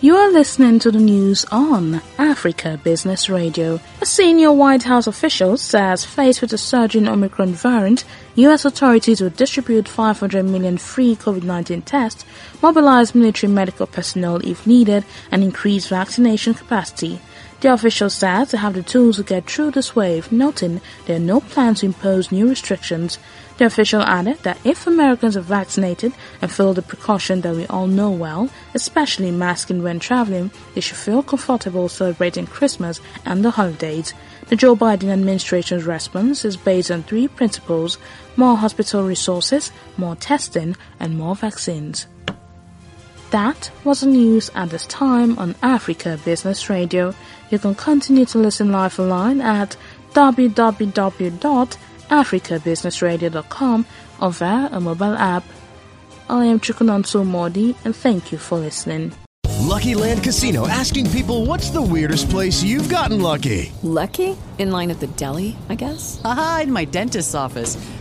You are listening to the news on Africa Business Radio. A senior White House official says faced with a surging Omicron variant, U.S. authorities will distribute 500 million free COVID-19 tests, mobilize military medical personnel if needed, and increase vaccination capacity. The official said they have the tools to get through this wave, noting there are no plans to impose new restrictions. The official added that if Americans are vaccinated and follow the precaution that we all know well, especially masking when traveling, they should feel comfortable celebrating Christmas and the holidays. The Joe Biden administration's response is based on three principles more hospital resources, more testing, and more vaccines. That was the news at this time on Africa Business Radio. You can continue to listen live online at www.africabusinessradio.com or via a mobile app. I am Chukunonso Modi and thank you for listening. Lucky Land Casino asking people what's the weirdest place you've gotten lucky? Lucky? In line at the deli, I guess? Aha, in my dentist's office.